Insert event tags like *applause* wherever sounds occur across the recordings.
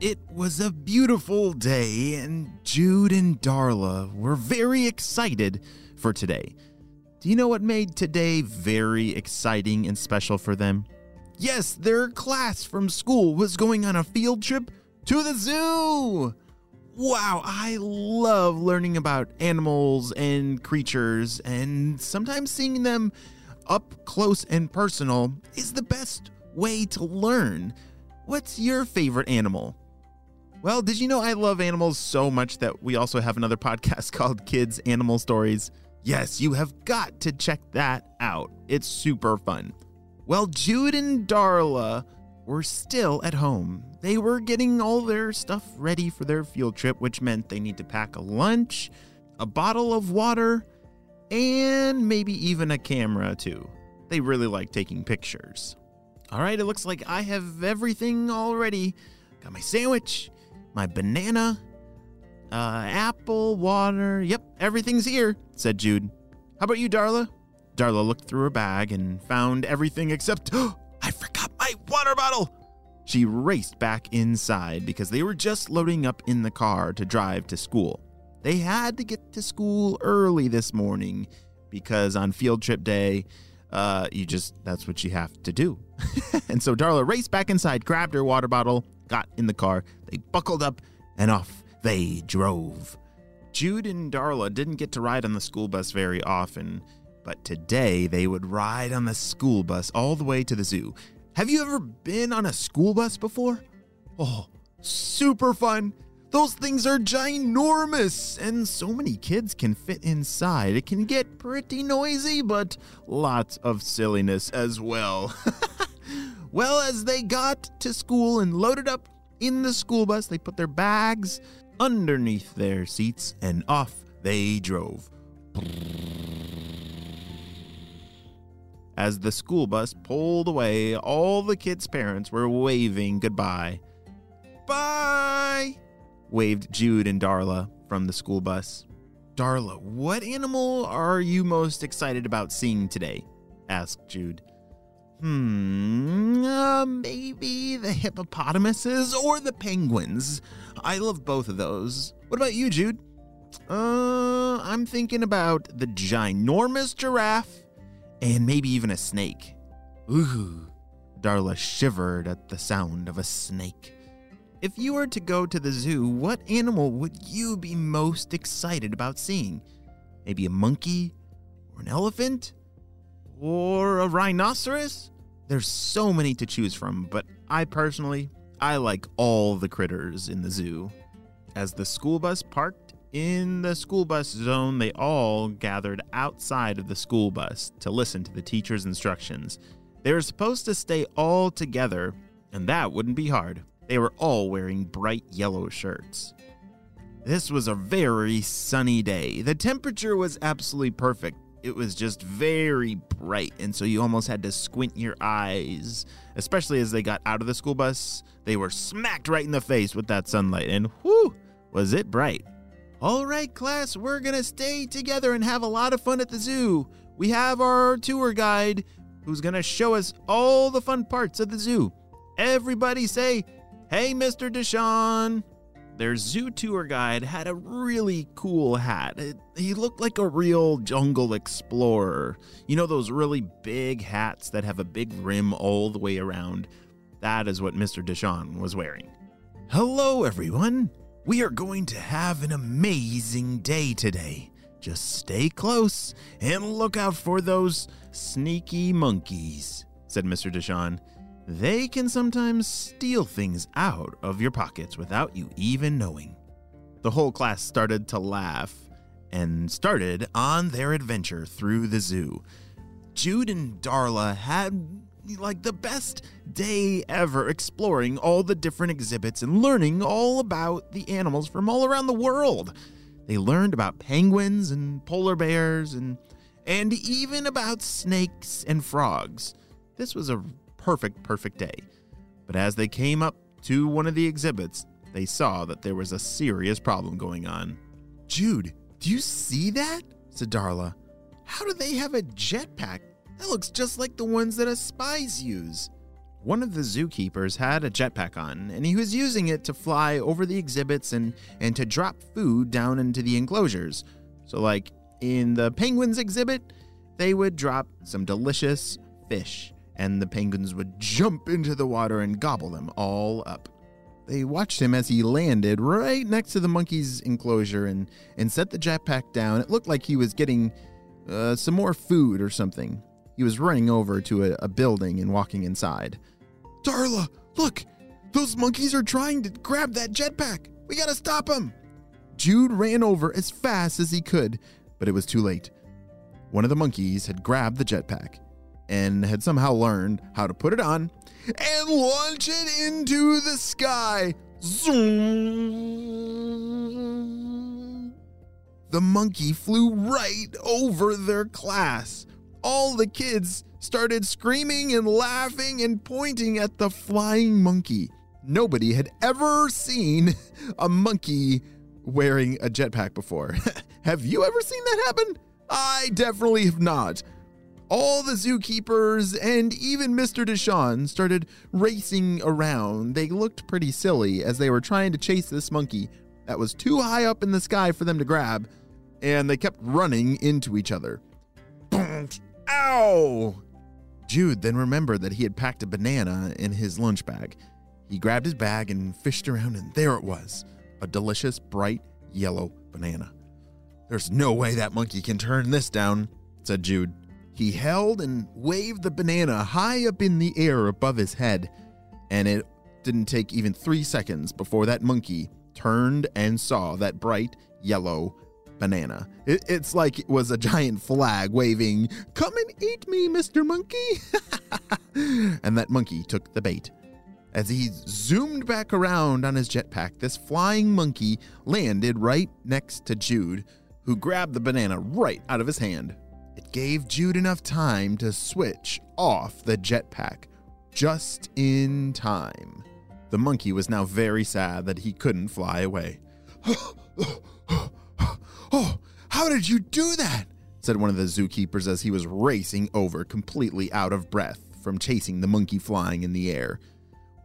It was a beautiful day, and Jude and Darla were very excited for today. Do you know what made today very exciting and special for them? Yes, their class from school was going on a field trip to the zoo! Wow, I love learning about animals and creatures, and sometimes seeing them up close and personal is the best way to learn. What's your favorite animal? Well, did you know I love animals so much that we also have another *laughs* podcast called Kids Animal Stories? Yes, you have got to check that out. It's super fun. Well, Jude and Darla were still at home. They were getting all their stuff ready for their field trip, which meant they need to pack a lunch, a bottle of water, and maybe even a camera too. They really like taking pictures. All right, it looks like I have everything already. Got my sandwich, my banana, uh, apple, water. Yep, everything's here, said Jude. How about you, Darla? Darla looked through her bag and found everything except, *gasps* I forgot my water bottle. She raced back inside because they were just loading up in the car to drive to school. They had to get to school early this morning because on field trip day, uh, you just, that's what you have to do. *laughs* and so Darla raced back inside, grabbed her water bottle, got in the car, they buckled up, and off they drove. Jude and Darla didn't get to ride on the school bus very often, but today they would ride on the school bus all the way to the zoo. Have you ever been on a school bus before? Oh, super fun. Those things are ginormous, and so many kids can fit inside. It can get pretty noisy, but lots of silliness as well. *laughs* well, as they got to school and loaded up in the school bus, they put their bags underneath their seats and off they drove. As the school bus pulled away, all the kids' parents were waving goodbye. Bye! waved Jude and Darla from the school bus. Darla, what animal are you most excited about seeing today? asked Jude. Hmm, uh, maybe the hippopotamuses or the penguins. I love both of those. What about you, Jude? Uh, I'm thinking about the ginormous giraffe and maybe even a snake. Ooh, Darla shivered at the sound of a snake. If you were to go to the zoo, what animal would you be most excited about seeing? Maybe a monkey? Or an elephant? Or a rhinoceros? There's so many to choose from, but I personally, I like all the critters in the zoo. As the school bus parked in the school bus zone, they all gathered outside of the school bus to listen to the teacher's instructions. They were supposed to stay all together, and that wouldn't be hard. They were all wearing bright yellow shirts. This was a very sunny day. The temperature was absolutely perfect. It was just very bright, and so you almost had to squint your eyes, especially as they got out of the school bus. They were smacked right in the face with that sunlight, and whew, was it bright. All right, class, we're gonna stay together and have a lot of fun at the zoo. We have our tour guide who's gonna show us all the fun parts of the zoo. Everybody say, Hey, Mr. Deshawn. Their zoo tour guide had a really cool hat. It, he looked like a real jungle explorer. You know, those really big hats that have a big rim all the way around? That is what Mr. Deshawn was wearing. Hello, everyone. We are going to have an amazing day today. Just stay close and look out for those sneaky monkeys, said Mr. Deshawn. They can sometimes steal things out of your pockets without you even knowing. The whole class started to laugh and started on their adventure through the zoo. Jude and Darla had like the best day ever exploring all the different exhibits and learning all about the animals from all around the world. They learned about penguins and polar bears and and even about snakes and frogs. This was a perfect, perfect day. But as they came up to one of the exhibits, they saw that there was a serious problem going on. Jude, do you see that? said Darla. How do they have a jetpack? That looks just like the ones that us spies use. One of the zookeepers had a jetpack on, and he was using it to fly over the exhibits and, and to drop food down into the enclosures. So, like in the penguins exhibit, they would drop some delicious fish and the penguins would jump into the water and gobble them all up. They watched him as he landed right next to the monkey's enclosure and, and set the jetpack down. It looked like he was getting uh, some more food or something. He was running over to a, a building and walking inside. Darla, look! Those monkeys are trying to grab that jetpack! We gotta stop them! Jude ran over as fast as he could, but it was too late. One of the monkeys had grabbed the jetpack and had somehow learned how to put it on and launch it into the sky. Zoom! The monkey flew right over their class. All the kids started screaming and laughing and pointing at the flying monkey. Nobody had ever seen a monkey wearing a jetpack before. *laughs* have you ever seen that happen? I definitely have not all the zookeepers and even Mr. Deshawn started racing around. They looked pretty silly as they were trying to chase this monkey that was too high up in the sky for them to grab, and they kept running into each other. Ow! Jude then remembered that he had packed a banana in his lunch bag. He grabbed his bag and fished around, and there it was a delicious, bright yellow banana. There's no way that monkey can turn this down, said Jude. He held and waved the banana high up in the air above his head, and it didn't take even three seconds before that monkey turned and saw that bright yellow banana. It, it's like it was a giant flag waving, Come and eat me, Mr. Monkey! *laughs* and that monkey took the bait. As he zoomed back around on his jetpack, this flying monkey landed right next to Jude, who grabbed the banana right out of his hand. It gave Jude enough time to switch off the jetpack just in time. The monkey was now very sad that he couldn't fly away. *gasps* oh, how did you do that? said one of the zookeepers as he was racing over, completely out of breath from chasing the monkey flying in the air.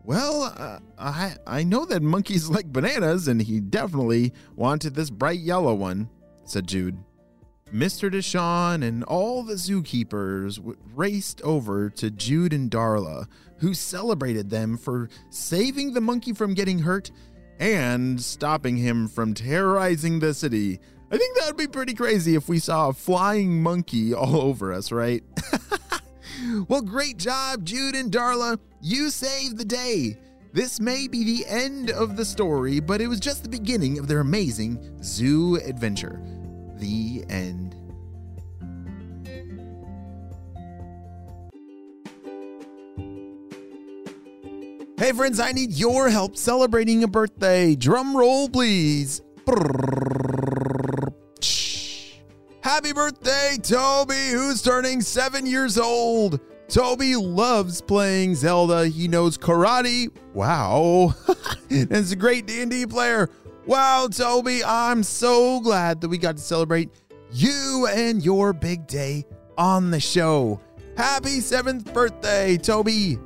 Well, uh, I I know that monkeys like bananas, and he definitely wanted this bright yellow one, said Jude. Mr. Deshawn and all the zookeepers w- raced over to Jude and Darla, who celebrated them for saving the monkey from getting hurt and stopping him from terrorizing the city. I think that would be pretty crazy if we saw a flying monkey all *laughs* over us, right? *laughs* well, great job, Jude and Darla. You saved the day. This may be the end of the story, but it was just the beginning of their amazing zoo adventure the end. Hey friends, I need your help celebrating a birthday. Drum roll, please. Happy birthday, Toby, who's turning seven years old. Toby loves playing Zelda. He knows karate. Wow. *laughs* and is a great D&D player. Wow, Toby, I'm so glad that we got to celebrate you and your big day on the show. Happy seventh birthday, Toby.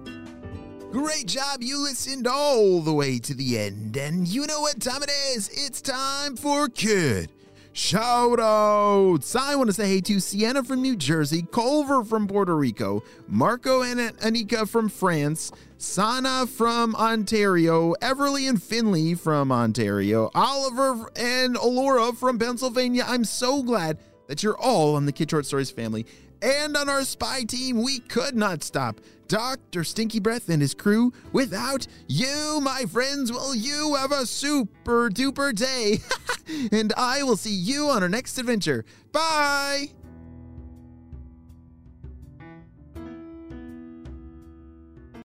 Great job. You listened all the way to the end. And you know what time it is? It's time for Kid Shout outs! I want to say hey to Sienna from New Jersey, Culver from Puerto Rico, Marco and Anika from France, Sana from Ontario, Everly and Finley from Ontario, Oliver and Alora from Pennsylvania. I'm so glad that you're all on the Kid Short Stories family. And on our spy team, we could not stop Dr. Stinky Breath and his crew. Without you, my friends, will you have a super duper day? *laughs* and I will see you on our next adventure. Bye!